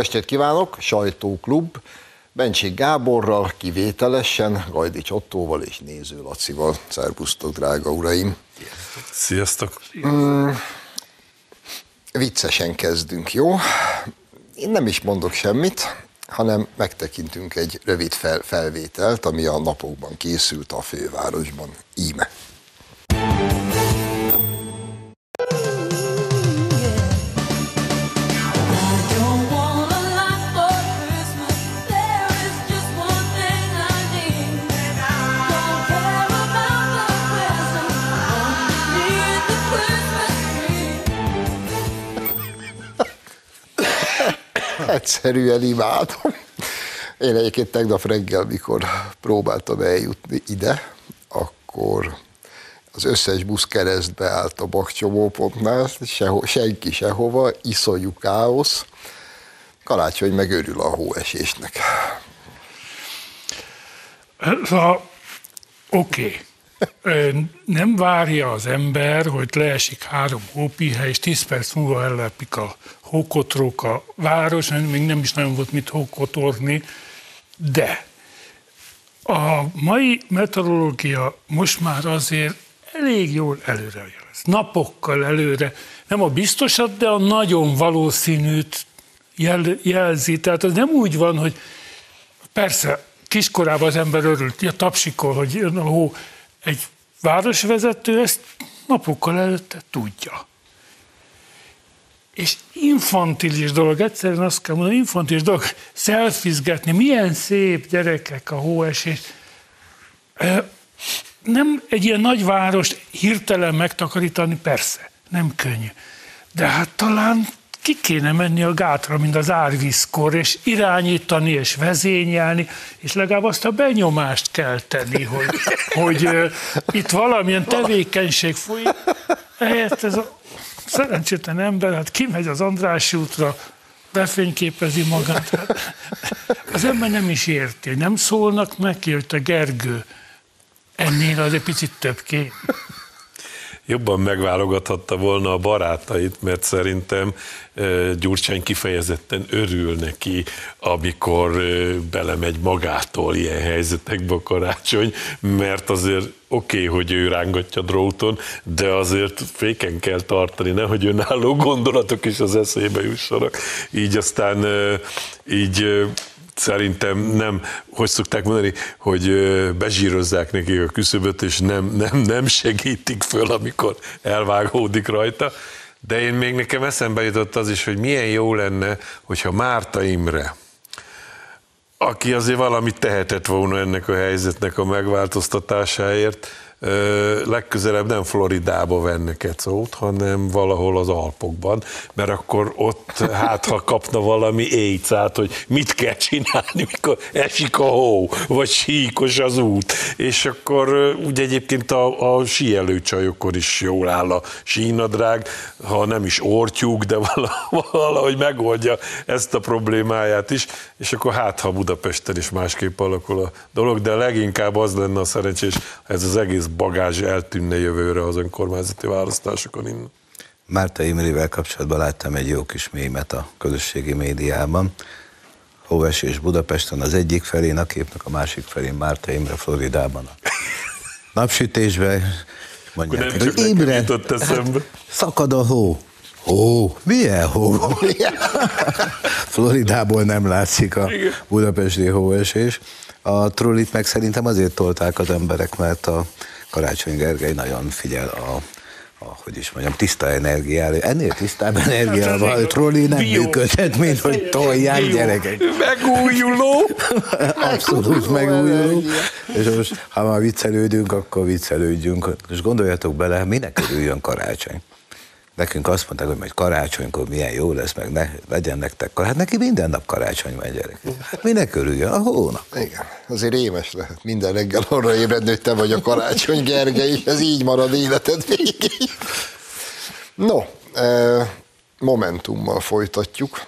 Estét kívánok, sajtóklub. Bencsik Gáborral, kivételesen, Gajdics Ottóval és Néző Lacival. Szerbusztok, drága uraim! Sziasztok! Mm, viccesen kezdünk, jó? Én nem is mondok semmit, hanem megtekintünk egy rövid fel, felvételt, ami a napokban készült a fővárosban. Íme. Egyszerűen imádom. Én egyébként tegnap reggel, mikor próbáltam eljutni ide, akkor az összes busz keresztbe állt a bakcsomópontnál, seho, senki sehova, iszonyú káosz. Karácsony meg örül a hóesésnek. Szóval, oké. Okay nem várja az ember, hogy leesik három hópihe, és tíz perc múlva ellepik a hókotrók a város, még nem is nagyon volt mit hókotorni, de a mai meteorológia most már azért elég jól előre jelez. Napokkal előre. Nem a biztosat, de a nagyon valószínűt jel, jelzi. Tehát az nem úgy van, hogy persze kiskorában az ember örült, a tapsikol, hogy jön a hó, egy városvezető ezt napokkal előtte tudja. És infantilis dolog, egyszerűen azt kell mondani, infantilis dolog, szelfizgetni, milyen szép gyerekek a hóesés. Nem egy ilyen nagy várost hirtelen megtakarítani, persze, nem könnyű. De hát talán ki kéne menni a gátra, mint az árvízkor, és irányítani, és vezényelni, és legalább azt a benyomást kell tenni, hogy, hogy uh, itt valamilyen tevékenység folyik. Ehhez ez a szerencsétlen ember, hát kimegy az András útra, befényképezi magát. Hát, az ember nem is érti, nem szólnak neki, hogy te Gergő, ennél az egy picit több ké jobban megválogathatta volna a barátait, mert szerintem Gyurcsány kifejezetten örül neki, amikor belemegy magától ilyen helyzetekbe a karácsony, mert azért oké, okay, hogy ő rángatja dróton, de azért féken kell tartani, nehogy önálló gondolatok is az eszébe jussanak. Így aztán így szerintem nem, hogy szokták mondani, hogy bezsírozzák neki a küszöböt, és nem, nem, nem segítik föl, amikor elvágódik rajta. De én még nekem eszembe jutott az is, hogy milyen jó lenne, hogyha Márta Imre, aki azért valamit tehetett volna ennek a helyzetnek a megváltoztatásáért, legközelebb nem Floridába venne kecót, hanem valahol az Alpokban, mert akkor ott hát ha kapna valami éjcát, hogy mit kell csinálni, mikor esik a hó, vagy síkos az út, és akkor ugye egyébként a, a síelőcsajokon is jól áll a sínadrág, ha nem is ortyúk, de valahogy megoldja ezt a problémáját is, és akkor hát, ha Budapesten is másképp alakul a dolog, de leginkább az lenne a szerencsés, ez az egész bagázs eltűnne jövőre az önkormányzati választásokon innen. Márta Imrivel kapcsolatban láttam egy jó kis mémet a közösségi médiában. Hóesés Budapesten az egyik felén a képnek, a másik felén Márta Imre Floridában. A napsütésben mondják, hogy Imre, hát, szakad a hó. Hó, milyen hó? Floridából nem látszik a budapesti hóesés. A trollit meg szerintem azért tolták az emberek, mert a Karácsony Gergely nagyon figyel a a, hogy is mondjam, tiszta energiára. Ennél tisztább energiával hát a trolli nem Bio. működhet, mint hogy tolják Bio. gyerekek. Megújuló! Abszolút megújuló. És most, ha már viccelődünk, akkor viccelődjünk. És gondoljatok bele, minek örüljön karácsony? Nekünk azt mondták, hogy majd karácsonykor milyen jó lesz, meg ne, legyen nektek Hát neki minden nap karácsony van, gyerek. Hát minek örüljön? A hónak. Igen, azért émes lehet minden reggel arra ébredni, hogy te vagy a karácsony, Gergely, és ez így marad életed végig. No, momentummal folytatjuk.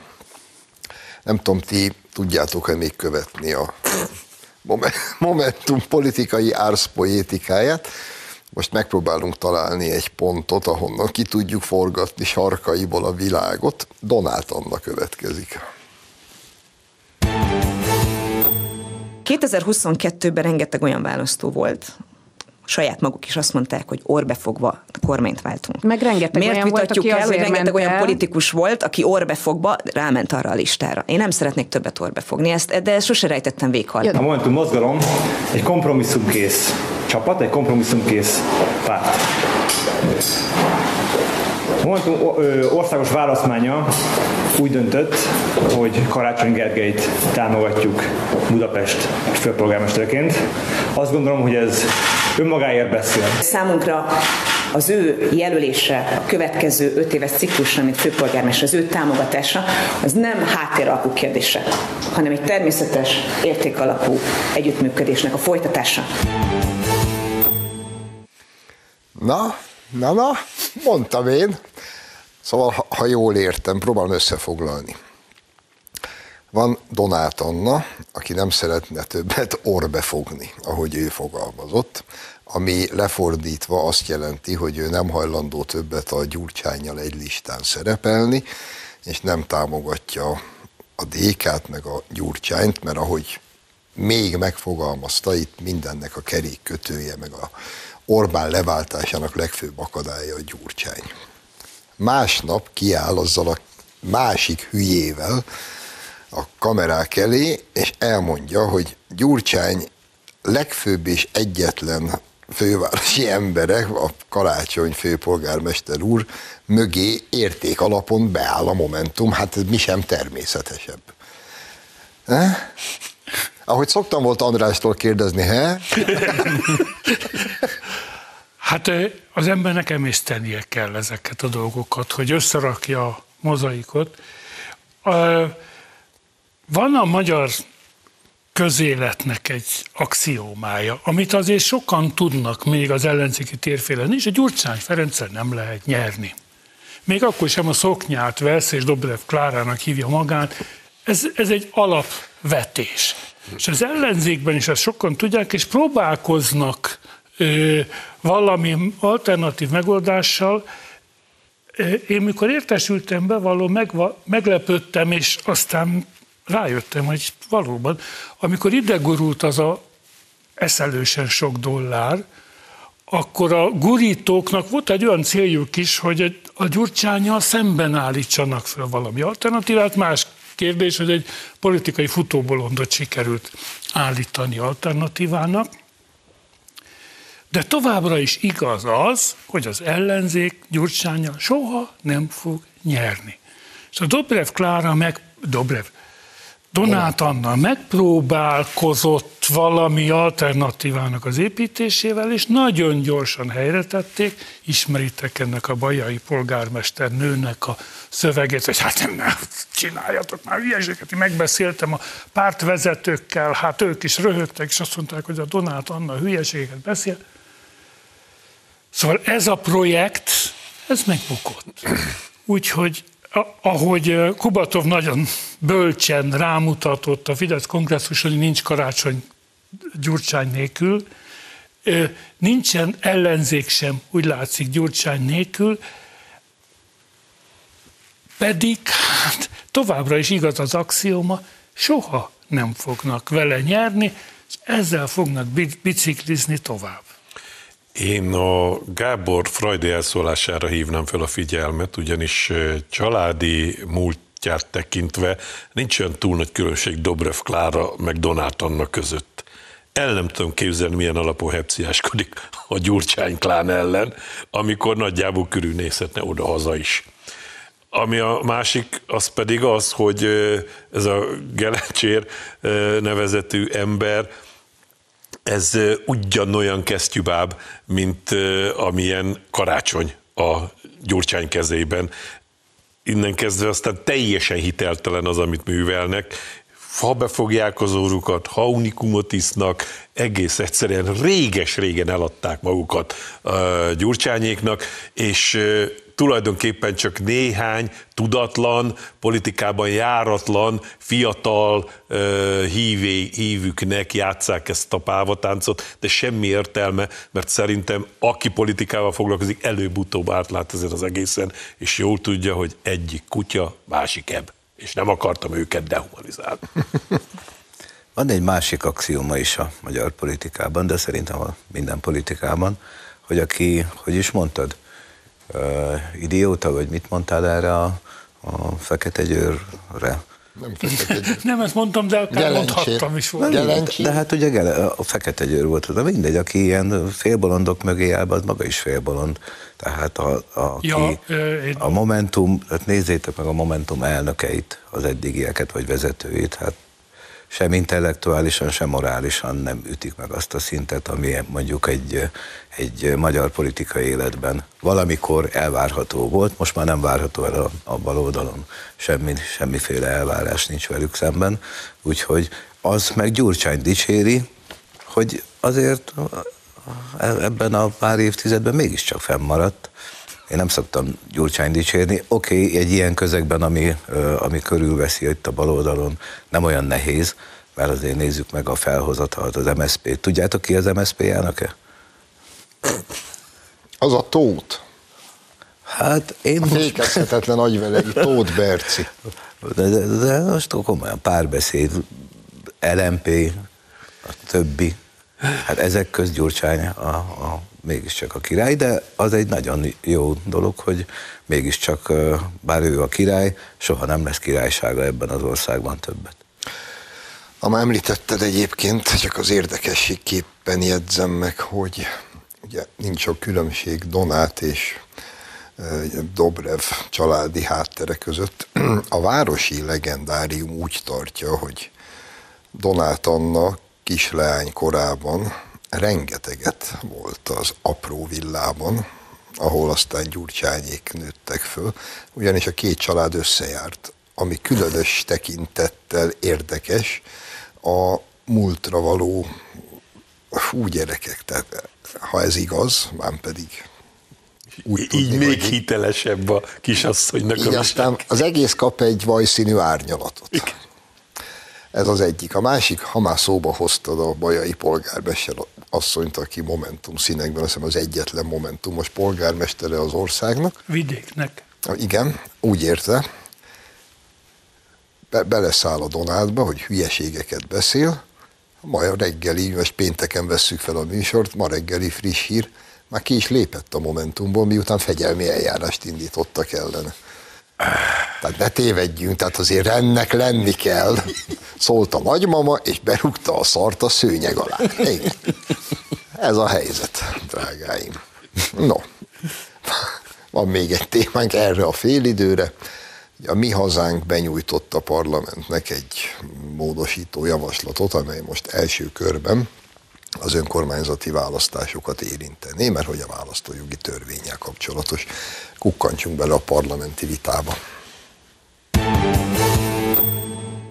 Nem tudom, ti tudjátok-e még követni a Momentum politikai árszpoétikáját most megpróbálunk találni egy pontot, ahonnan ki tudjuk forgatni sarkaiból a világot. Donát Anna következik. 2022-ben rengeteg olyan választó volt, saját maguk is azt mondták, hogy orbefogva kormányt váltunk. Meg rengeteg Miért olyan volt, vitatjuk aki el, hogy rengeteg ment olyan el. politikus volt, aki orbefogva ráment arra a listára. Én nem szeretnék többet orbefogni, ezt, de ezt sose rejtettem véghal. A Momentum mozgalom egy kompromisszumkész csapat, egy kompromisszumkész párt. A Momentum országos választmánya úgy döntött, hogy Karácsony Gergelyt támogatjuk Budapest főpolgármestereként. Azt gondolom, hogy ez önmagáért beszél. Számunkra az ő jelölése a következő öt éves ciklusra, mint főpolgármester, az ő támogatása, az nem háttéralapú kérdése, hanem egy természetes, értékalapú együttműködésnek a folytatása. Na, na, na, mondtam én. Szóval, ha, ha jól értem, próbálom összefoglalni. Van Donát Anna, aki nem szeretne többet orbe fogni, ahogy ő fogalmazott, ami lefordítva azt jelenti, hogy ő nem hajlandó többet a gyurcsányjal egy listán szerepelni, és nem támogatja a DK-t, meg a gyurcsányt, mert ahogy még megfogalmazta, itt mindennek a kerék kötője, meg a Orbán leváltásának legfőbb akadálya a gyurcsány. Másnap kiáll azzal a másik hülyével a kamerák elé, és elmondja, hogy Gyurcsány legfőbb és egyetlen fővárosi emberek, a Karácsony főpolgármester úr mögé érték alapon beáll a Momentum, hát ez mi sem természetesebb. Eh? Ahogy szoktam volt Andrástól kérdezni, he? Hát az embernek emésztenie kell ezeket a dolgokat, hogy összerakja a mozaikot. Van a magyar közéletnek egy axiómája, amit azért sokan tudnak még az ellenzéki térfélen is, hogy Gyurcsány Ferenccel nem lehet nyerni. Még akkor sem a szoknyát vesz, és Dobrev Klárának hívja magát, ez, ez egy alapvetés. És az ellenzékben is ezt sokan tudják, és próbálkoznak ö, valami alternatív megoldással. Én mikor értesültem be, való megva, meglepődtem, és aztán rájöttem, hogy valóban, amikor ide gurult az a eszelősen sok dollár, akkor a gurítóknak volt egy olyan céljuk is, hogy a gyurcsányjal szemben állítsanak fel valami alternatívát. Más kérdés, hogy egy politikai futóbolondot sikerült állítani alternatívának. De továbbra is igaz az, hogy az ellenzék Gyurcsánya soha nem fog nyerni. És a Dobrev Klára meg, Dobrev, Donát Anna megpróbálkozott valami alternatívának az építésével, és nagyon gyorsan helyre tették. Ismeritek ennek a bajai polgármester nőnek a szövegét, hogy hát nem, csináljatok már ilyeséget. Én megbeszéltem a pártvezetőkkel, hát ők is röhögtek, és azt mondták, hogy a Donát Anna hülyeséget beszél. Szóval ez a projekt, ez megbukott. Úgyhogy ahogy Kubatov nagyon bölcsen rámutatott a Fidesz kongresszuson, hogy nincs karácsony Gyurcsány nélkül, nincsen ellenzék sem, úgy látszik Gyurcsány nélkül, pedig hát, továbbra is igaz az axióma, soha nem fognak vele nyerni, és ezzel fognak bi- biciklizni tovább. Én a Gábor Freudi elszólására hívnám fel a figyelmet, ugyanis családi múltját tekintve nincs olyan túl nagy különbség Dobrev Klára meg Donát Anna között. El nem tudom képzelni, milyen alapú hepciáskodik a Gyurcsány klán ellen, amikor nagyjából körülnézhetne oda-haza is. Ami a másik, az pedig az, hogy ez a Gelencsér nevezetű ember, ez ugyanolyan kesztyűbáb, mint amilyen karácsony a Gyurcsány kezében. Innen kezdve aztán teljesen hiteltelen az, amit művelnek. Ha befogják az órukat, ha unikumot isznak, egész egyszerűen réges-régen eladták magukat ö, Gyurcsányéknak, és tulajdonképpen csak néhány tudatlan, politikában járatlan, fiatal hívé, hívüknek játszák ezt a pávatáncot, de semmi értelme, mert szerintem aki politikával foglalkozik, előbb-utóbb átlát ezen az egészen, és jól tudja, hogy egyik kutya, másik ebb. És nem akartam őket dehumanizálni. Van egy másik axioma is a magyar politikában, de szerintem a minden politikában, hogy aki, hogy is mondtad, idióta, vagy mit mondtál erre a, a fekete győrre? Nem. Nem ezt mondtam, de akár mondhattam is volna. Gelencsi. De hát ugye gele, a fekete győr volt, de mindegy, aki ilyen félbolondok mögé áll, az maga is félbolond. Tehát a, a, aki, Ja, én- a Momentum, hát nézzétek meg a Momentum elnökeit, az eddigieket vagy vezetőit, hát sem intellektuálisan, sem morálisan nem ütik meg azt a szintet, ami mondjuk egy, egy magyar politikai életben valamikor elvárható volt, most már nem várható el a, a bal oldalon, semmi, semmiféle elvárás nincs velük szemben, úgyhogy az meg Gyurcsány dicséri, hogy azért ebben a pár évtizedben mégiscsak fennmaradt. Én nem szoktam Gyurcsány dicsérni. Oké, okay, egy ilyen közegben, ami, ami körülveszi itt a baloldalon, nem olyan nehéz, mert azért nézzük meg a felhozatalt, az MSZP-t. Tudjátok ki az MSZP elnöke? Az a Tóth. Hát én most, Fékezhetetlen agyvelei Tóth Berci. de, de, de most komolyan párbeszéd, LMP, a többi. Hát ezek közt Gyurcsány a, a, mégiscsak a király, de az egy nagyon jó dolog, hogy mégiscsak, bár ő a király, soha nem lesz királysága ebben az országban többet. Ha már említetted egyébként, csak az érdekességképpen jegyzem meg, hogy ugye nincs sok különbség Donát és Dobrev családi háttere között. A városi legendárium úgy tartja, hogy Donát Anna kisleány korában rengeteget volt az apró villában, ahol aztán Gyurcsányék nőttek föl, ugyanis a két család összejárt, ami különös tekintettel érdekes, a múltra való fú gyerekek, tehát ha ez igaz, már pedig úgy Így tudni, még hogy- hitelesebb a kisasszonynak így a aztán az egész kap egy vajszínű árnyalatot. Ez az egyik. A másik, ha már szóba hoztad a bajai polgármester asszonyt, aki Momentum színekben, azt hiszem az egyetlen Momentumos polgármestere az országnak. Vidéknek. Igen, úgy érte, be, beleszáll a Donátba, hogy hülyeségeket beszél, ma a reggeli, most pénteken vesszük fel a műsort, ma reggeli friss hír, már ki is lépett a Momentumból, miután fegyelmi eljárást indítottak ellene. Tehát ne tévedjünk, tehát azért ennek lenni kell. Szólt a nagymama, és berúgta a szart a szőnyeg alá. Igen. Ez a helyzet, drágáim. No, van még egy témánk erre a félidőre. A mi hazánk benyújtott a parlamentnek egy módosító javaslatot, amely most első körben az önkormányzati választásokat érintené, mert hogy a választójogi törvényel kapcsolatos. Kukkantsunk bele a parlamenti vitába.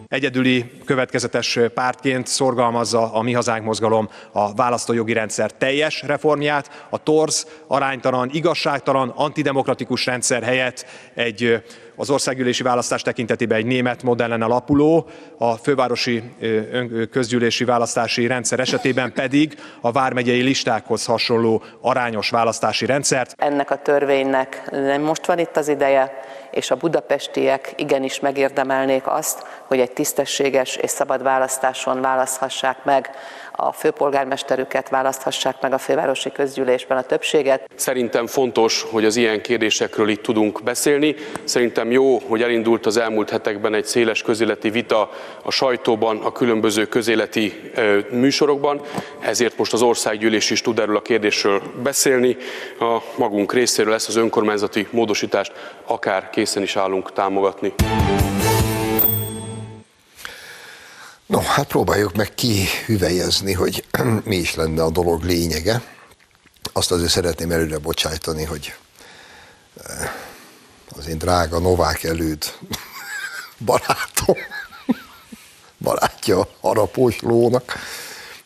Egyedüli következetes pártként szorgalmazza a Mi Hazánk mozgalom a választójogi rendszer teljes reformját, a torz, aránytalan, igazságtalan, antidemokratikus rendszer helyett egy az országgyűlési választás tekintetében egy német modellen alapuló, a fővárosi közgyűlési választási rendszer esetében pedig a vármegyei listákhoz hasonló arányos választási rendszert. Ennek a törvénynek nem most van itt az ideje, és a budapestiek igenis megérdemelnék azt, hogy egy tisztességes és szabad választáson választhassák meg a főpolgármesterüket, választhassák meg a fővárosi közgyűlésben a többséget. Szerintem fontos, hogy az ilyen kérdésekről itt tudunk beszélni. Szerintem jó, hogy elindult az elmúlt hetekben egy széles közéleti vita a sajtóban, a különböző közéleti műsorokban, ezért most az országgyűlés is tud erről a kérdésről beszélni. A magunk részéről ezt az önkormányzati módosítást akár készen is állunk támogatni. Hát próbáljuk meg kihüvelyezni, hogy mi is lenne a dolog lényege. Azt azért szeretném előre bocsájtani, hogy eh, az én drága Novák előd barátom, barátja harapós lónak,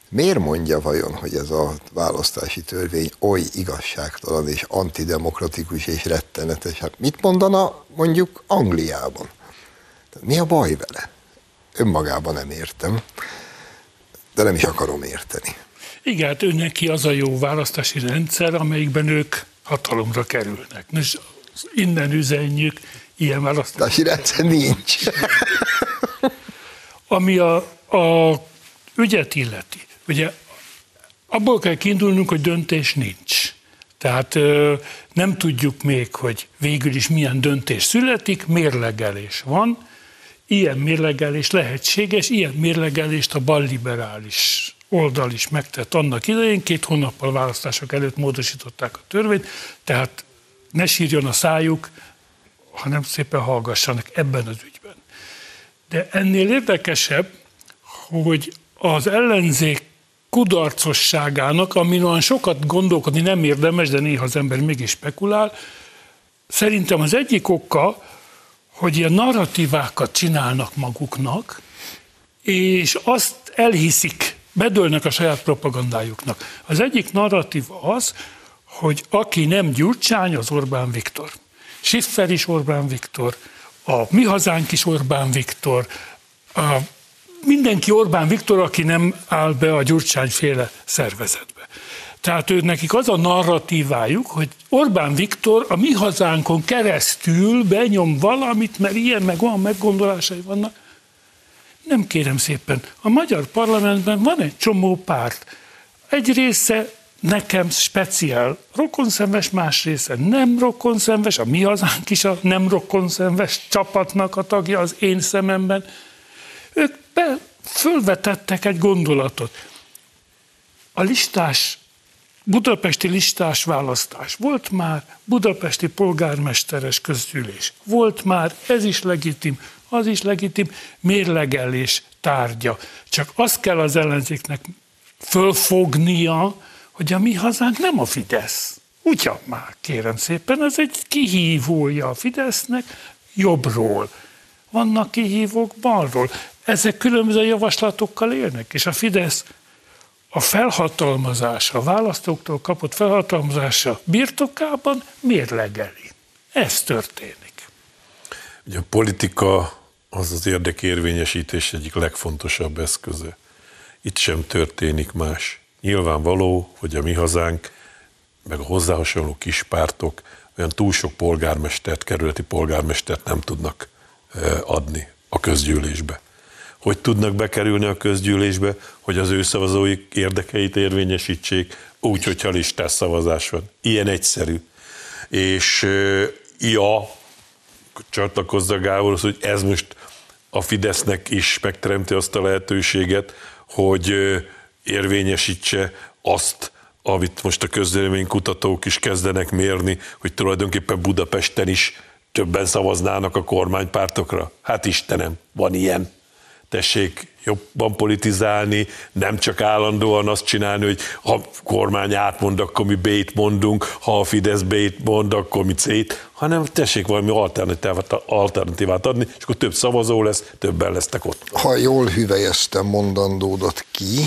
miért mondja vajon, hogy ez a választási törvény oly igazságtalan és antidemokratikus és rettenetes? Hát mit mondana mondjuk Angliában? Mi a baj vele? Önmagában nem értem, de nem is akarom érteni. Igen, hát ő neki az a jó választási rendszer, amelyikben ők hatalomra kerülnek. Nos, innen üzenjük, ilyen választási rendszer nincs. Ami a, a ügyet illeti, ugye abból kell kiindulnunk, hogy döntés nincs. Tehát nem tudjuk még, hogy végül is milyen döntés születik, mérlegelés van, ilyen mérlegelés lehetséges, ilyen mérlegelést a balliberális oldal is megtett annak idején, két hónappal választások előtt módosították a törvényt, tehát ne sírjon a szájuk, hanem szépen hallgassanak ebben az ügyben. De ennél érdekesebb, hogy az ellenzék kudarcosságának, amin olyan sokat gondolkodni nem érdemes, de néha az ember mégis spekulál, szerintem az egyik oka, hogy ilyen narratívákat csinálnak maguknak, és azt elhiszik, bedőlnek a saját propagandájuknak. Az egyik narratív az, hogy aki nem Gyurcsány, az Orbán Viktor. Schiffer is Orbán Viktor, a Mi Hazánk is Orbán Viktor, a mindenki Orbán Viktor, aki nem áll be a Gyurcsány féle szervezetbe. Tehát ő nekik az a narratívájuk, hogy Orbán Viktor a mi hazánkon keresztül benyom valamit, mert ilyen meg olyan meggondolásai vannak. Nem kérem szépen, a magyar parlamentben van egy csomó párt. Egy része nekem speciál rokonszenves, más része nem rokonszenves, a mi hazánk is a nem rokonszenves csapatnak a tagja az én szememben. Ők be, fölvetettek egy gondolatot. A listás, budapesti listás választás. Volt már budapesti polgármesteres közgyűlés. Volt már, ez is legitim, az is legitim, mérlegelés tárgya. Csak azt kell az ellenzéknek fölfognia, hogy a mi hazánk nem a Fidesz. Ugyan már, kérem szépen, ez egy kihívója a Fidesznek jobbról. Vannak kihívók balról. Ezek különböző javaslatokkal élnek, és a Fidesz a felhatalmazása, a választóktól kapott felhatalmazása birtokában mérlegeli. Ez történik. Ugye a politika az az érdekérvényesítés egyik legfontosabb eszköze. Itt sem történik más. Nyilvánvaló, hogy a mi hazánk, meg a hozzá hasonló kispártok olyan túl sok polgármestert, kerületi polgármestert nem tudnak adni a közgyűlésbe hogy tudnak bekerülni a közgyűlésbe, hogy az ő szavazóik érdekeit érvényesítsék, úgy, hogyha listás szavazás van. Ilyen egyszerű. És ja, csatlakozza Gáborhoz, hogy ez most a Fidesznek is megteremti azt a lehetőséget, hogy érvényesítse azt, amit most a közvéleménykutatók is kezdenek mérni, hogy tulajdonképpen Budapesten is többen szavaznának a kormánypártokra. Hát Istenem, van ilyen tessék jobban politizálni, nem csak állandóan azt csinálni, hogy ha kormány átmond, akkor mi B-t mondunk, ha a Fidesz B-t mond, akkor mi C-t, hanem tessék valami alternatívát, alternatívát adni, és akkor több szavazó lesz, többen lesztek ott. Ha jól hüvelyeztem mondandódat ki,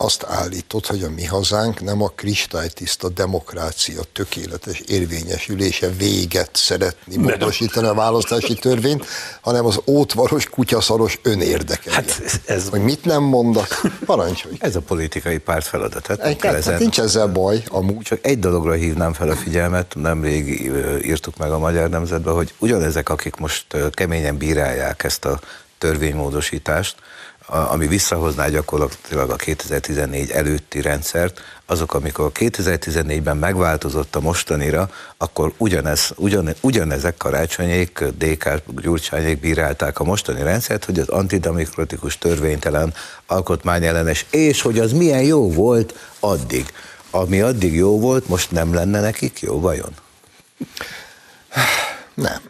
azt állított, hogy a mi hazánk nem a kristálytiszta demokrácia tökéletes érvényesülése véget szeretni nem. módosítani a választási törvényt, hanem az ótvaros, kutyaszaros önérdeke. Hát ez... Hogy mit nem mondak, parancsolj. Ez a politikai párt feladat. Hát, hát, ezen... nincs ezzel baj, amúgy. Csak egy dologra hívnám fel a figyelmet, nemrég írtuk meg a Magyar Nemzetben, hogy ugyanezek, akik most keményen bírálják ezt a törvénymódosítást, ami visszahozná gyakorlatilag a 2014 előtti rendszert, azok, amikor 2014-ben megváltozott a mostanira, akkor ugyanez, ugyan, ugyanezek karácsonyék, DK Gyurcsányék bírálták a mostani rendszert, hogy az antidemokratikus törvénytelen alkotmányellenes, és hogy az milyen jó volt addig. Ami addig jó volt, most nem lenne nekik jó, vajon? Nem.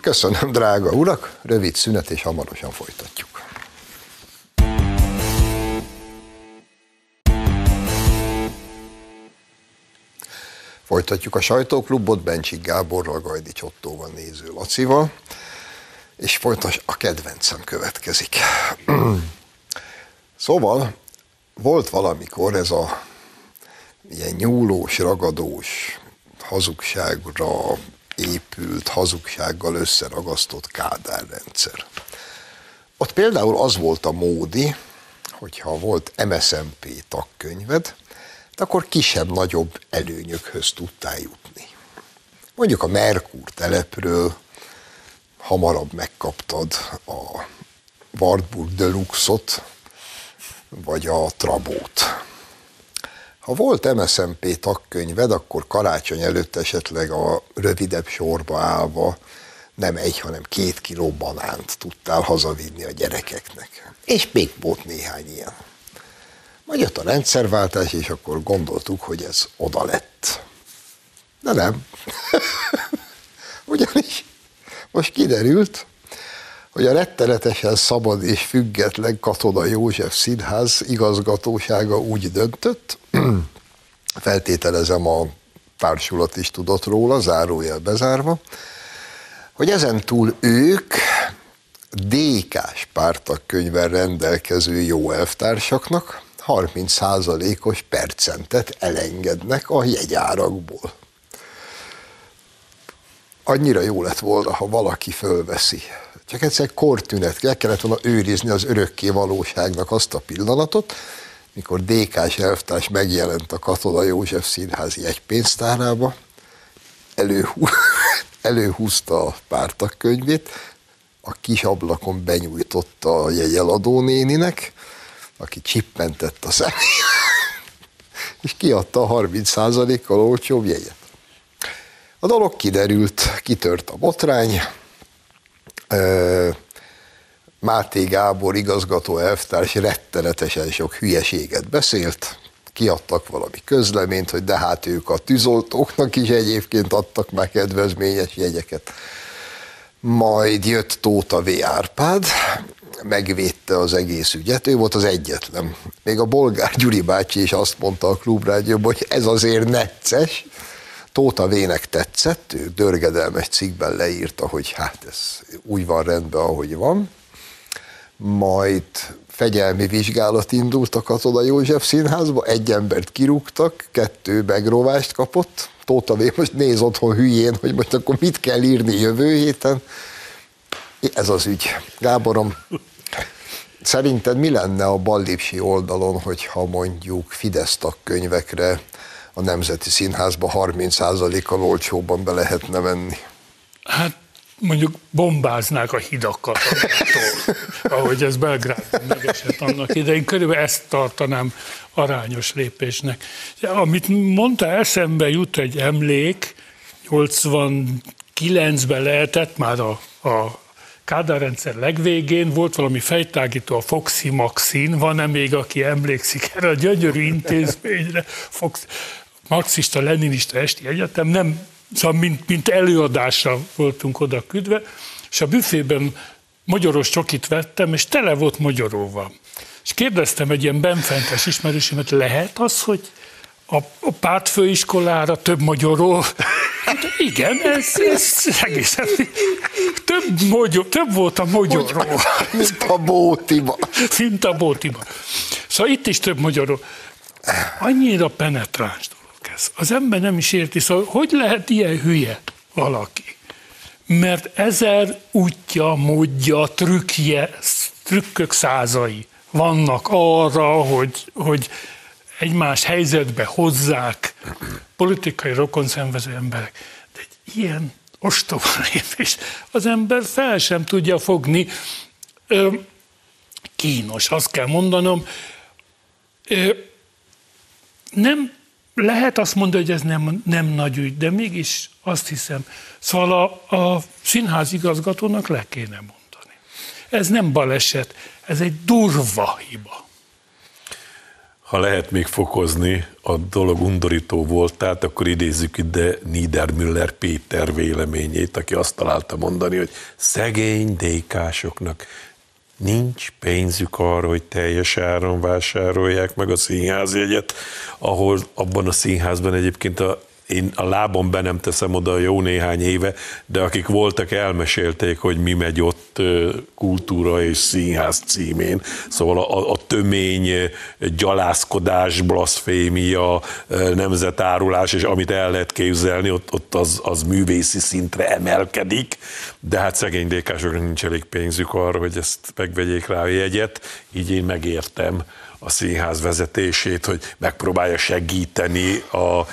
Köszönöm, drága urak, rövid szünet, és hamarosan folytatjuk. Folytatjuk a sajtóklubot Bencsik Gáborral, Gajdi Csottóval, néző Lacival, és folytas a kedvencem következik. szóval volt valamikor ez a ilyen nyúlós, ragadós, hazugságra épült, hazugsággal összeragasztott kádárrendszer. Ott például az volt a módi, hogyha volt MSMP tagkönyved, akkor kisebb-nagyobb előnyökhöz tudtál jutni. Mondjuk a Merkur telepről hamarabb megkaptad a Wartburg Deluxe-ot, vagy a Trabót. Ha volt MSZMP tagkönyved, akkor karácsony előtt esetleg a rövidebb sorba állva nem egy, hanem két kiló banánt tudtál hazavinni a gyerekeknek. És még volt néhány ilyen. Majd jött a rendszerváltás, és akkor gondoltuk, hogy ez oda lett. De nem. Ugyanis most kiderült, hogy a rettenetesen szabad és független Katona József Színház igazgatósága úgy döntött, feltételezem a társulat is tudott róla, zárójel bezárva, hogy ezen túl ők DK-s pártakkönyvvel rendelkező jó elvtársaknak 30%-os percentet elengednek a jegyárakból. Annyira jó lett volna, ha valaki fölveszi. Csak egyszer kortünet, el kellett volna őrizni az örökké valóságnak azt a pillanatot, mikor DK-s elvtárs megjelent a Katona József Színház jegypénztárába, előhú, előhúzta a pártakkönyvét, a kis ablakon benyújtotta a jegyeladó néninek, aki csippentett a szemét, és kiadta a 30%-kal olcsóbb jegyet. A dolog kiderült, kitört a botrány, Máté Gábor igazgató elvtárs rettenetesen sok hülyeséget beszélt, kiadtak valami közleményt, hogy de hát ők a tűzoltóknak is egyébként adtak már kedvezményes jegyeket. Majd jött Tóta V. Árpád, megvédte az egész ügyet, ő volt az egyetlen. Még a bolgár Gyuri bácsi is azt mondta a klubrádióban, hogy ez azért necces. Tóta Vének tetszett, ő dörgedelmes cikkben leírta, hogy hát ez úgy van rendben, ahogy van. Majd fegyelmi vizsgálat indult a Katona József színházba, egy embert kirúgtak, kettő megrovást kapott. Tóta V most néz otthon hülyén, hogy most akkor mit kell írni jövő héten. Ez az ügy. Gáborom, szerinted mi lenne a Ballipsi oldalon, hogyha mondjuk Fidesz könyvekre a Nemzeti Színházba 30%-kal olcsóban be lehetne venni? Hát mondjuk bombáznák a hidakat, attól, ahogy ez Belgrád megesett annak idején. Körülbelül ezt tartanám arányos lépésnek. Amit mondta, eszembe jut egy emlék, 89-ben lehetett már a, a Kádár rendszer legvégén volt valami fejtágító, a Foxy Maxin, van-e még, aki emlékszik erre a gyönyörű intézményre, Fox, marxista-leninista esti egyetem, nem Szóval mint, mint előadásra voltunk oda küldve, és a büfében magyaros csokit vettem, és tele volt magyaróval. És kérdeztem egy ilyen benfentes ismerősömet, lehet az, hogy a, a pártfőiskolára több magyaró? Hát igen, ez, ez egészen több, magyar, több volt a magyaró. Mint a bótiba. Mint a bótiba. Szóval itt is több magyaró. Annyira penetráns ez. Az ember nem is érti, szóval hogy lehet ilyen hülye valaki? Mert ezer útja, módja, trükkje, trükkök százai vannak arra, hogy, hogy egymás helyzetbe hozzák politikai rokonszenvező emberek. De egy ilyen ostoba lépés az ember fel sem tudja fogni. Ö, kínos, azt kell mondanom. Ö, nem lehet azt mondani, hogy ez nem, nem nagy ügy, de mégis azt hiszem. Szóval a, a színház igazgatónak le kéne mondani. Ez nem baleset, ez egy durva hiba. Ha lehet még fokozni, a dolog undorító volt, tehát akkor idézzük ide Niedermüller Péter véleményét, aki azt találta mondani, hogy szegény dékásoknak nincs pénzük arra, hogy teljes áron vásárolják meg a színházjegyet, ahol abban a színházban egyébként a én a lábon be nem teszem oda jó néhány éve, de akik voltak, elmesélték, hogy mi megy ott kultúra és színház címén. Szóval a, a tömény, gyalászkodás, blaszfémia, nemzetárulás, és amit el lehet képzelni, ott, ott az, az művészi szintre emelkedik, de hát szegény dékásoknak nincs elég pénzük arra, hogy ezt megvegyék rá a jegyet, így én megértem a színház vezetését, hogy megpróbálja segíteni a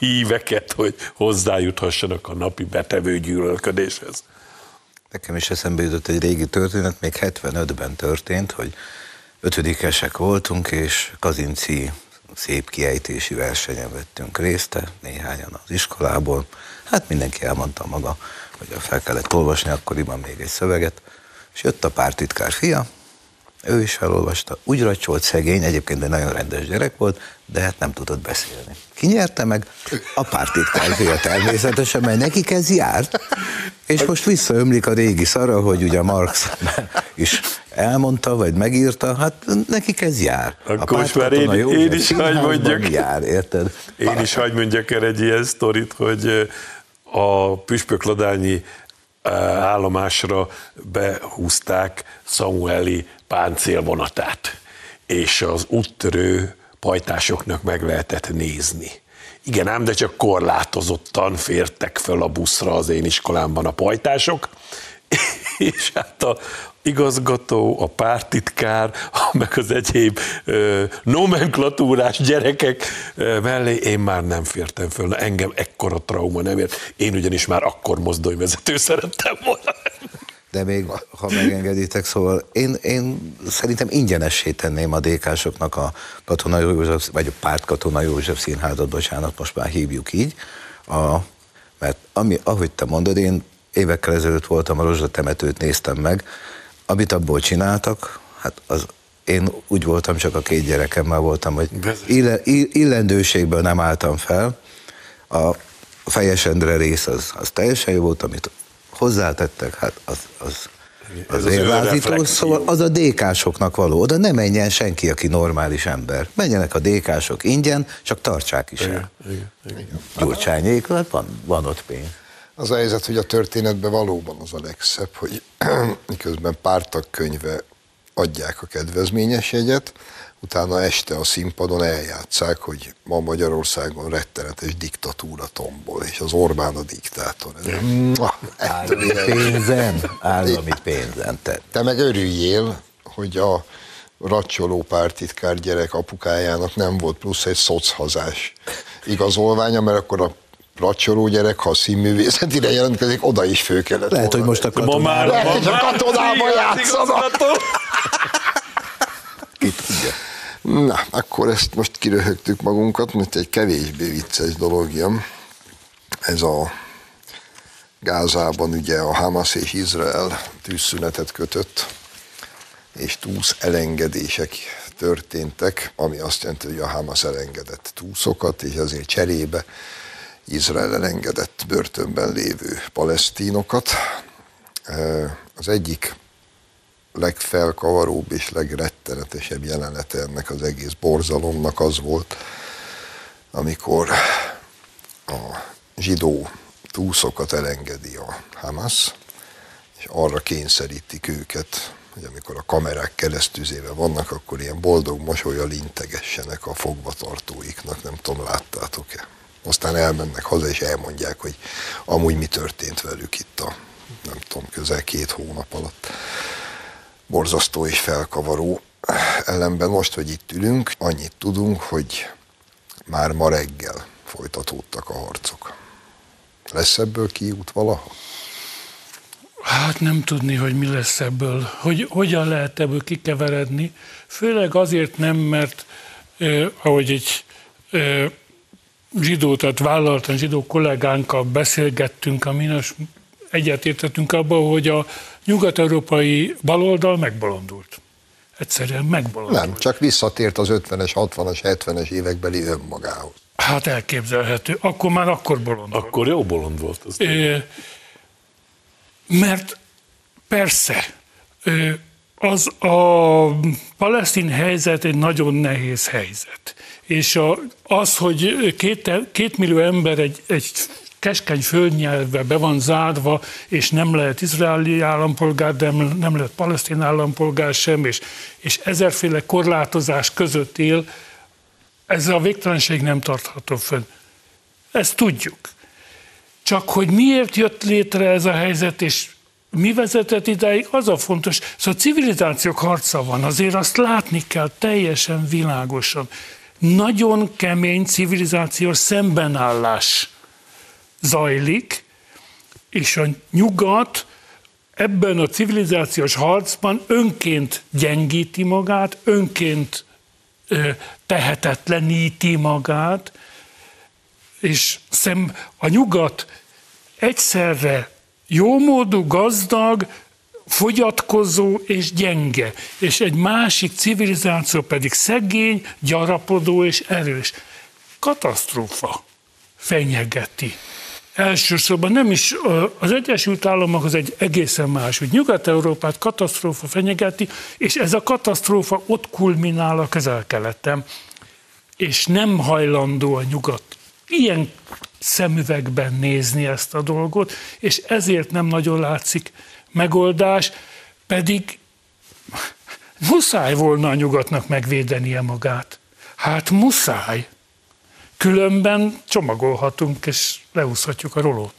híveket, hogy hozzájuthassanak a napi betevő gyűlölködéshez. Nekem is eszembe jutott egy régi történet, még 75-ben történt, hogy ötödikesek voltunk, és Kazinci szép kiejtési versenyen vettünk részt, néhányan az iskolából. Hát mindenki elmondta maga, hogy fel kellett olvasni akkoriban még egy szöveget, és jött a pártitkár fia, ő is felolvasta, úgy racsolt szegény, egyébként egy nagyon rendes gyerek volt, de hát nem tudott beszélni. Ki nyerte meg? A pártitkár fia természetesen, mert nekik ez járt, és most visszaömlik a régi szara, hogy ugye Marx is elmondta, vagy megírta, hát nekik ez jár. Akkor most már én, én is hagy mondjak. Jár, érted? Én is hagy mondjak el egy ilyen sztorit, hogy a püspökladányi állomásra behúzták Samueli páncélvonatát, és az úttörő pajtásoknak meg lehetett nézni. Igen ám, de csak korlátozottan fértek föl a buszra az én iskolámban a pajtások, és hát a igazgató, a pártitkár, meg az egyéb ö, nomenklatúrás gyerekek ö, mellé én már nem fértem föl. Na, engem ekkora trauma nem ért. Én ugyanis már akkor mozdonyvezető szerettem volna. De még, ha megengeditek, szóval én, én szerintem ingyenessé tenném a DK-soknak a Katona József, vagy a párt Katona József színházat, bocsánat, most már hívjuk így, a, mert ami, ahogy te mondod, én évekkel ezelőtt voltam a rozsdatemetőt, néztem meg, amit abból csináltak, hát az én úgy voltam, csak a két gyerekemmel voltam, hogy ille, illendőségből nem álltam fel. A Fejes Endre rész az, az teljesen jó volt, amit hozzátettek, hát az, az az élvázító, szóval az a DK-soknak való. Oda ne menjen senki, aki normális ember. Menjenek a DK-sok ingyen, csak tartsák is el. Gyurcsányék, hát van, van ott pénz. Az a helyzet, hogy a történetben valóban az a legszebb, hogy miközben pártak könyve adják a kedvezményes jegyet, utána este a színpadon eljátszák, hogy ma Magyarországon rettenetes diktatúra tombol, és az Orbán a diktátor. állami pénzen, állami pénzen. Te. te meg örüljél, hogy a racsoló pártitkár gyerek apukájának nem volt plusz egy szocshazás igazolványa, mert akkor a racsoló gyerek, ha a színművészetire jelentkezik, oda is fő kellett Lehet, volna. hogy most a katonában... Ma már, Lehet, hogy a katonában játszanak. Ki tudja. Na, akkor ezt most kiröhögtük magunkat, mert egy kevésbé vicces dolog jön. Ez a Gázában ugye a Hamas és Izrael tűzszünetet kötött, és túsz elengedések történtek, ami azt jelenti, hogy a Hamas elengedett túszokat, és azért cserébe Izrael elengedett börtönben lévő palesztínokat. Az egyik legfelkavaróbb és legrettenetesebb jelenete ennek az egész borzalomnak az volt, amikor a zsidó túszokat elengedi a Hamas, és arra kényszerítik őket, hogy amikor a kamerák keresztüzébe vannak, akkor ilyen boldog mosolyal integessenek a fogvatartóiknak, nem tudom, láttátok-e. Aztán elmennek haza, és elmondják, hogy amúgy mi történt velük itt a, nem tudom, közel két hónap alatt borzasztó és felkavaró. Ellenben most, hogy itt ülünk, annyit tudunk, hogy már ma reggel folytatódtak a harcok. Lesz ebből kiút valaha? Hát nem tudni, hogy mi lesz ebből, hogy hogyan lehet ebből kikeveredni. Főleg azért nem, mert eh, ahogy egy eh, zsidó, tehát vállaltan zsidó kollégánkkal beszélgettünk, amin egyetértettünk abban, hogy a nyugat-európai baloldal megbolondult. Egyszerűen megbolondult. Nem, csak visszatért az 50-es, 60-as, 70-es évekbeli önmagához. Hát elképzelhető. Akkor már akkor bolond volt. Akkor jó bolond volt. Az é, mert persze, az a palesztin helyzet egy nagyon nehéz helyzet. És a, az, hogy két, két millió ember egy, egy keskeny földnyelvbe be van zárva, és nem lehet izraeli állampolgár, de nem lehet palesztin állampolgár sem, és, és ezerféle korlátozás között él, ez a végtelenség nem tartható fönn. Ezt tudjuk. Csak hogy miért jött létre ez a helyzet, és mi vezetett idáig, az a fontos. Szóval a civilizációk harca van, azért azt látni kell teljesen világosan. Nagyon kemény civilizációs szembenállás zajlik, és a nyugat ebben a civilizációs harcban önként gyengíti magát, önként tehetetleníti magát, és szem, a nyugat egyszerre jómódú, gazdag, fogyatkozó és gyenge, és egy másik civilizáció pedig szegény, gyarapodó és erős. Katasztrófa fenyegeti. Elsősorban nem is az Egyesült Államok az egy egészen más, hogy Nyugat-Európát katasztrófa fenyegeti, és ez a katasztrófa ott kulminál a közel-keleten, és nem hajlandó a nyugat ilyen szemüvegben nézni ezt a dolgot, és ezért nem nagyon látszik megoldás, pedig muszáj volna a nyugatnak megvédenie magát. Hát muszáj. Különben csomagolhatunk, és leúszhatjuk a rolót.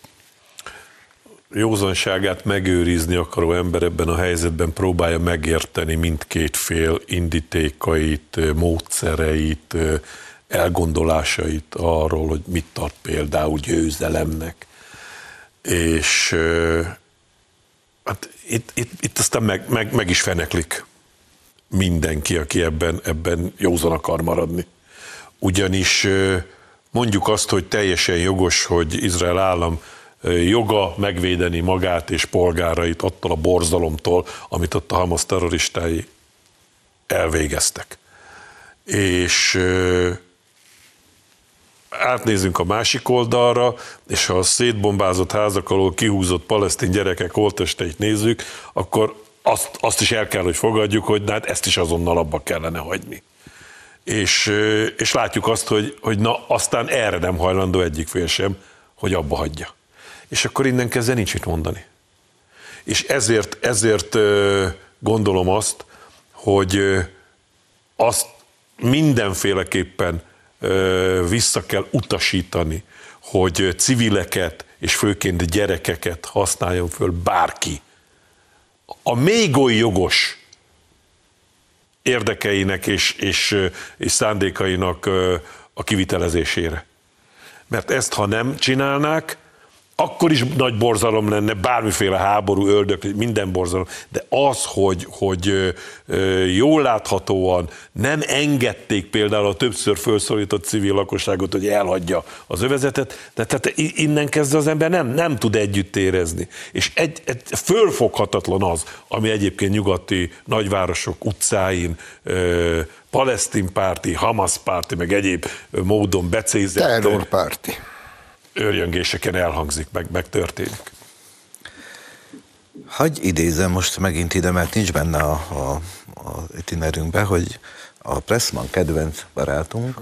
Józanságát megőrizni akaró ember ebben a helyzetben próbálja megérteni mindkét fél indítékait, módszereit, elgondolásait arról, hogy mit tart például győzelemnek. És itt, itt, itt aztán meg, meg, meg is feneklik mindenki, aki ebben, ebben józan akar maradni. Ugyanis mondjuk azt, hogy teljesen jogos, hogy Izrael állam joga megvédeni magát és polgárait attól a borzalomtól, amit ott a Hamas terroristái elvégeztek. És átnézünk a másik oldalra, és ha a szétbombázott házak alól kihúzott palesztin gyerekek holtesteit nézzük, akkor azt, azt is el kell, hogy fogadjuk, hogy hát ezt is azonnal abba kellene hagyni. És, és látjuk azt, hogy, hogy na aztán erre nem hajlandó egyik fél sem, hogy abba hagyja. És akkor innen kezdve nincs mit mondani. És ezért, ezért gondolom azt, hogy azt mindenféleképpen vissza kell utasítani, hogy civileket és főként gyerekeket használjon föl bárki. A még oly jogos érdekeinek és, és, és szándékainak a kivitelezésére. Mert ezt, ha nem csinálnák, akkor is nagy borzalom lenne, bármiféle háború, ördög, minden borzalom, de az, hogy, hogy jól láthatóan nem engedték például a többször felszólított civil lakosságot, hogy elhagyja az övezetet, de tehát innen kezdve az ember nem, nem tud együtt érezni. És egy, egy fölfoghatatlan az, ami egyébként nyugati nagyvárosok utcáin, palesztin párti, Hamas párti, meg egyéb módon becézett. Terrorpárti őrjöngéseken elhangzik, meg, meg történik. Hagy idézem most megint ide, mert nincs benne a, a, a itinerünkbe, hogy a Pressman kedvenc barátunk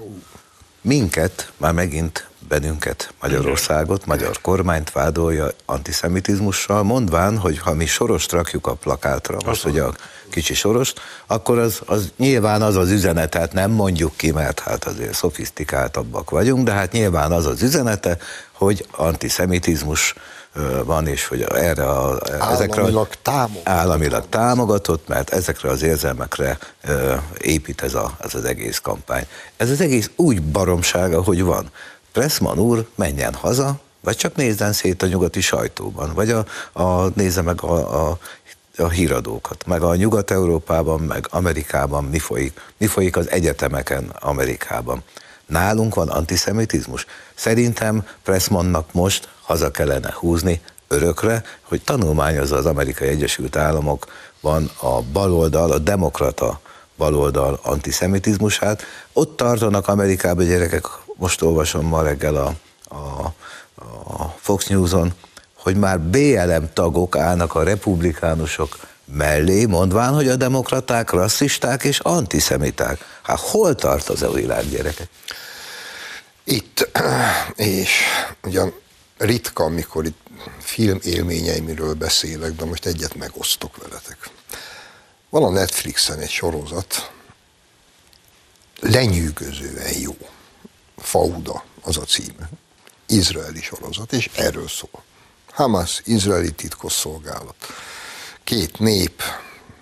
minket, már megint bennünket, Magyarországot, magyar kormányt vádolja antiszemitizmussal, mondván, hogy ha mi sorost rakjuk a plakátra, most ugye a kicsi sorost, akkor az, az nyilván az az üzenete, hát nem mondjuk ki, mert hát azért szofisztikáltabbak vagyunk, de hát nyilván az az üzenete, hogy antiszemitizmus van, és hogy erre a, ezekre államilag, támogatott. államilag támogatott, mert ezekre az érzelmekre épít ez, a, ez az egész kampány. Ez az egész úgy baromsága, hogy van. Pressman úr menjen haza, vagy csak nézzen szét a nyugati sajtóban, vagy a, a, nézze meg a, a a híradókat, meg a Nyugat-Európában, meg Amerikában mi folyik, mi folyik az egyetemeken Amerikában. Nálunk van antiszemitizmus. Szerintem Pressmannak most haza kellene húzni örökre, hogy tanulmányozza az Amerikai Egyesült Államokban a baloldal, a demokrata baloldal antiszemitizmusát. Ott tartanak Amerikában gyerekek, most olvasom ma reggel a, a, a Fox News-on, hogy már BLM tagok állnak a republikánusok mellé, mondván, hogy a demokraták rasszisták és antiszemiták. Hát hol tart az a világ gyerekek? Itt, és ugyan ritka, amikor itt film élményeimről beszélek, de most egyet megosztok veletek. Van a Netflixen egy sorozat, lenyűgözően jó. Fauda az a címe. Izraeli sorozat, és erről szól. Hamas, izraeli titkosszolgálat. Két nép,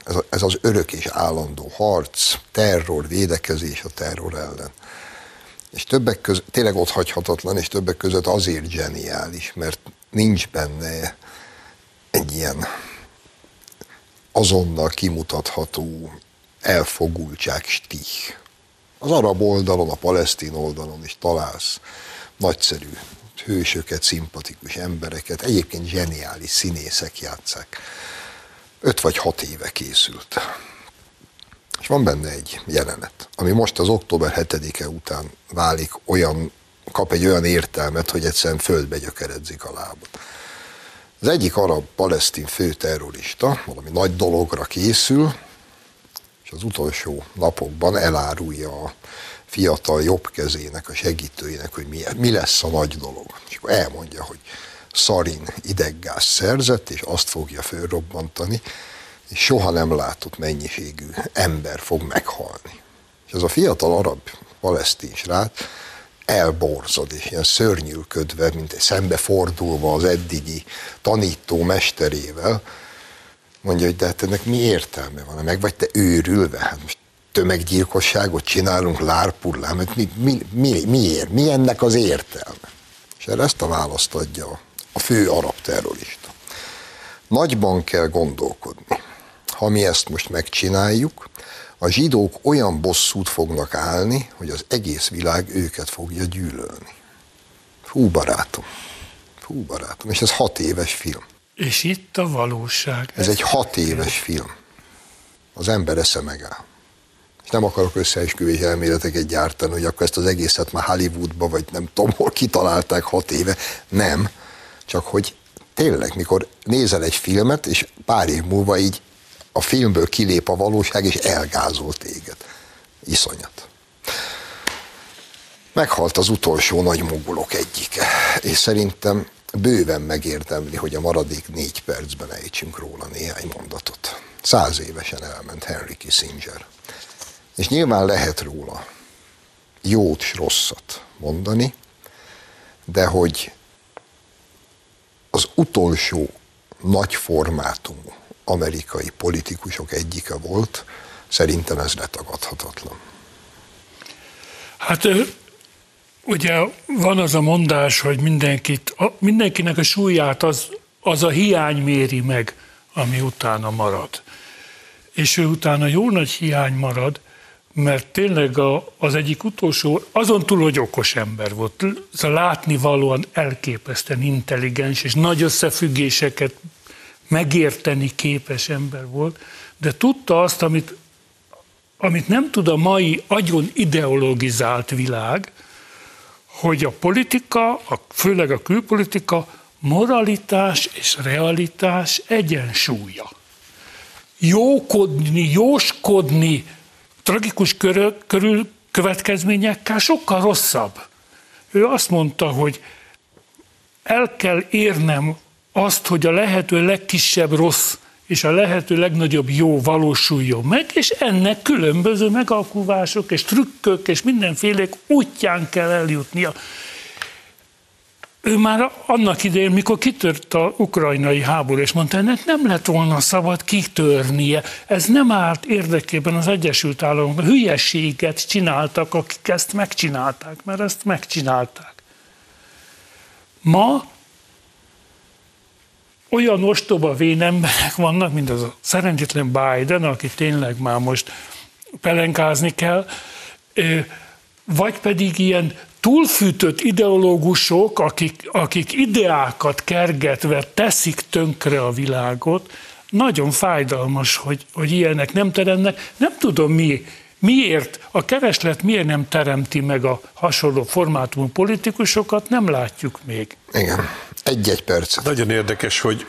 ez, a, ez az örök és állandó harc, terror, védekezés a terror ellen. És többek között, tényleg ott hagyhatatlan, és többek között azért zseniális, mert nincs benne egy ilyen azonnal kimutatható elfogultság stih. Az arab oldalon, a palesztin oldalon is találsz nagyszerű hősöket, szimpatikus embereket, egyébként zseniális színészek játszák. Öt vagy hat éve készült. És van benne egy jelenet, ami most az október 7-e után válik olyan, kap egy olyan értelmet, hogy egyszerűen földbe gyökeredzik a lábot. Az egyik arab-palesztin főterrorista valami nagy dologra készül, és az utolsó napokban elárulja a fiatal jobb kezének, a segítőjének, hogy mi, mi lesz a nagy dolog. És akkor elmondja, hogy szarin ideggáz szerzett, és azt fogja fölrobbantani, és soha nem látott mennyiségű ember fog meghalni. És ez a fiatal arab palesztin srác elborzod, és ilyen szörnyűködve, mint egy szembefordulva az eddigi tanító mesterével, mondja, hogy de hát ennek mi értelme van? Meg vagy te őrülve? Hát most tömeggyilkosságot csinálunk lárpullám, hát mi, mi, mi, miért? Mi ennek az értelme? És erre ezt a választ adja a fő arab terrorista. Nagyban kell gondolkodni. Ha mi ezt most megcsináljuk, a zsidók olyan bosszút fognak állni, hogy az egész világ őket fogja gyűlölni. Hú, barátom. Hú, barátom. És ez hat éves film. És itt a valóság. Ez egy hat éves film. Az ember esze megáll. És nem akarok összeesküvés elméleteket gyártani, hogy akkor ezt az egészet már Hollywoodba, vagy nem tudom, hol kitalálták hat éve. Nem. Csak hogy tényleg, mikor nézel egy filmet, és pár év múlva így a filmből kilép a valóság, és elgázol téged. Iszonyat. Meghalt az utolsó nagy mogulok egyike, és szerintem bőven megérdemli, hogy a maradék négy percben ejtsünk róla néhány mondatot. Száz évesen elment Henry Kissinger. És nyilván lehet róla jót és rosszat mondani, de hogy az utolsó nagy formátumú amerikai politikusok egyike volt, szerintem ez letagadhatatlan. Hát ugye van az a mondás, hogy mindenkit, mindenkinek a súlyát az, az a hiány méri meg, ami utána marad. És ő utána jó nagy hiány marad, mert tényleg a, az egyik utolsó, azon túl, hogy okos ember volt, szóval látni valóan elképesztően intelligens, és nagy összefüggéseket megérteni képes ember volt, de tudta azt, amit, amit nem tud a mai agyon ideologizált világ, hogy a politika, a, főleg a külpolitika moralitás és realitás egyensúlya. Jókodni, jóskodni tragikus körül, körül következményekkel sokkal rosszabb. Ő azt mondta, hogy el kell érnem azt, hogy a lehető legkisebb rossz és a lehető legnagyobb jó valósuljon meg, és ennek különböző megalkuvások és trükkök és mindenféle útján kell eljutnia. Ő már annak idején, mikor kitört a ukrajnai háború, és mondta, ennek nem lett volna szabad kitörnie. Ez nem állt érdekében az Egyesült Államokban. Hülyeséget csináltak, akik ezt megcsinálták, mert ezt megcsinálták. Ma olyan ostoba vénemberek vannak, mint az a szerencsétlen Biden, aki tényleg már most pelenkázni kell, vagy pedig ilyen túlfűtött ideológusok, akik, akik ideákat kergetve teszik tönkre a világot, nagyon fájdalmas, hogy, hogy ilyenek nem teremnek. Nem tudom mi, miért, a kereslet miért nem teremti meg a hasonló formátumú politikusokat, nem látjuk még. Igen. Egy-egy perc. Nagyon érdekes, hogy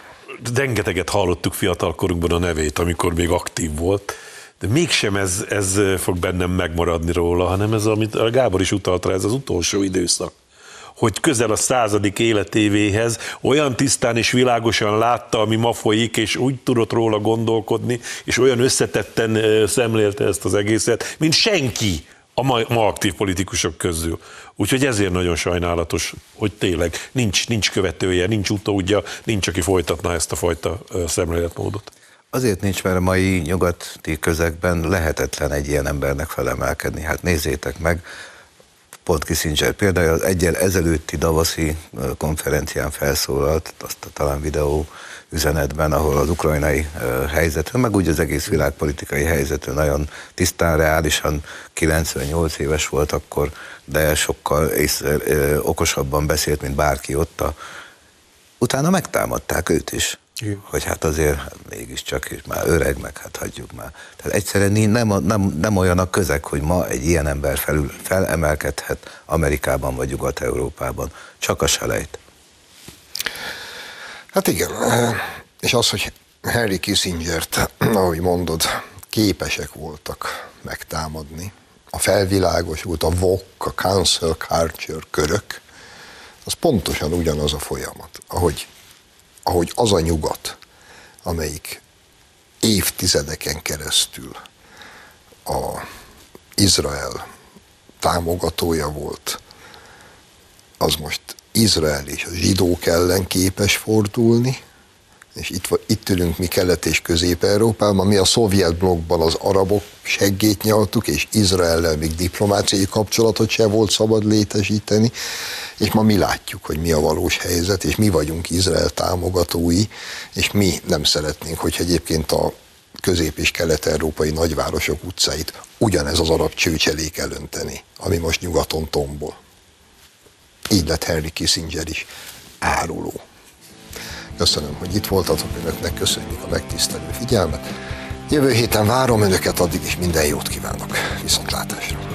rengeteget hallottuk fiatalkorunkban a nevét, amikor még aktív volt, de mégsem ez, ez fog bennem megmaradni róla, hanem ez, amit a Gábor is utalt rá, ez az utolsó időszak hogy közel a századik életévéhez olyan tisztán és világosan látta, ami ma folyik, és úgy tudott róla gondolkodni, és olyan összetetten szemlélte ezt az egészet, mint senki a ma, ma aktív politikusok közül. Úgyhogy ezért nagyon sajnálatos, hogy tényleg nincs, nincs követője, nincs utódja, nincs, aki folytatná ezt a fajta szemléletmódot. Azért nincs, mert a mai nyugati közegben lehetetlen egy ilyen embernek felemelkedni. Hát nézzétek meg, pont Kissinger példája, az egyel ezelőtti Davoszi konferencián felszólalt, azt a talán videó üzenetben, ahol az ukrajnai helyzetről, meg úgy az egész világpolitikai helyzetről nagyon tisztán, reálisan 98 éves volt akkor, de sokkal ész, okosabban beszélt, mint bárki ott. A, utána megtámadták őt is. Hogy hát azért mégiscsak és már öreg, meg hát hagyjuk már. Tehát egyszerűen nem, nem, nem olyan a közeg, hogy ma egy ilyen ember felül, felemelkedhet Amerikában vagy Nyugat-Európában. Csak a selejt. Hát igen, és az, hogy Henry Kissinger-t, ahogy mondod, képesek voltak megtámadni, a felvilágosult, a VOC, a Council Culture körök, az pontosan ugyanaz a folyamat, ahogy, ahogy az a nyugat, amelyik évtizedeken keresztül a Izrael támogatója volt, az most Izrael és a zsidók ellen képes fordulni, és itt, itt ülünk mi Kelet- és Közép-Európában, mi a szovjet blokkban az arabok seggét nyaltuk, és Izraellel még diplomáciai kapcsolatot se volt szabad létesíteni, és ma mi látjuk, hogy mi a valós helyzet, és mi vagyunk Izrael támogatói, és mi nem szeretnénk, hogy egyébként a közép- és kelet-európai nagyvárosok utcáit ugyanez az arab csőcselék elönteni, ami most nyugaton tombol. Így lett Henry Kissinger is áruló. Köszönöm, hogy itt voltatok önöknek, köszönjük a megtisztelő figyelmet. Jövő héten várom önöket, addig is minden jót kívánok. Viszontlátásra!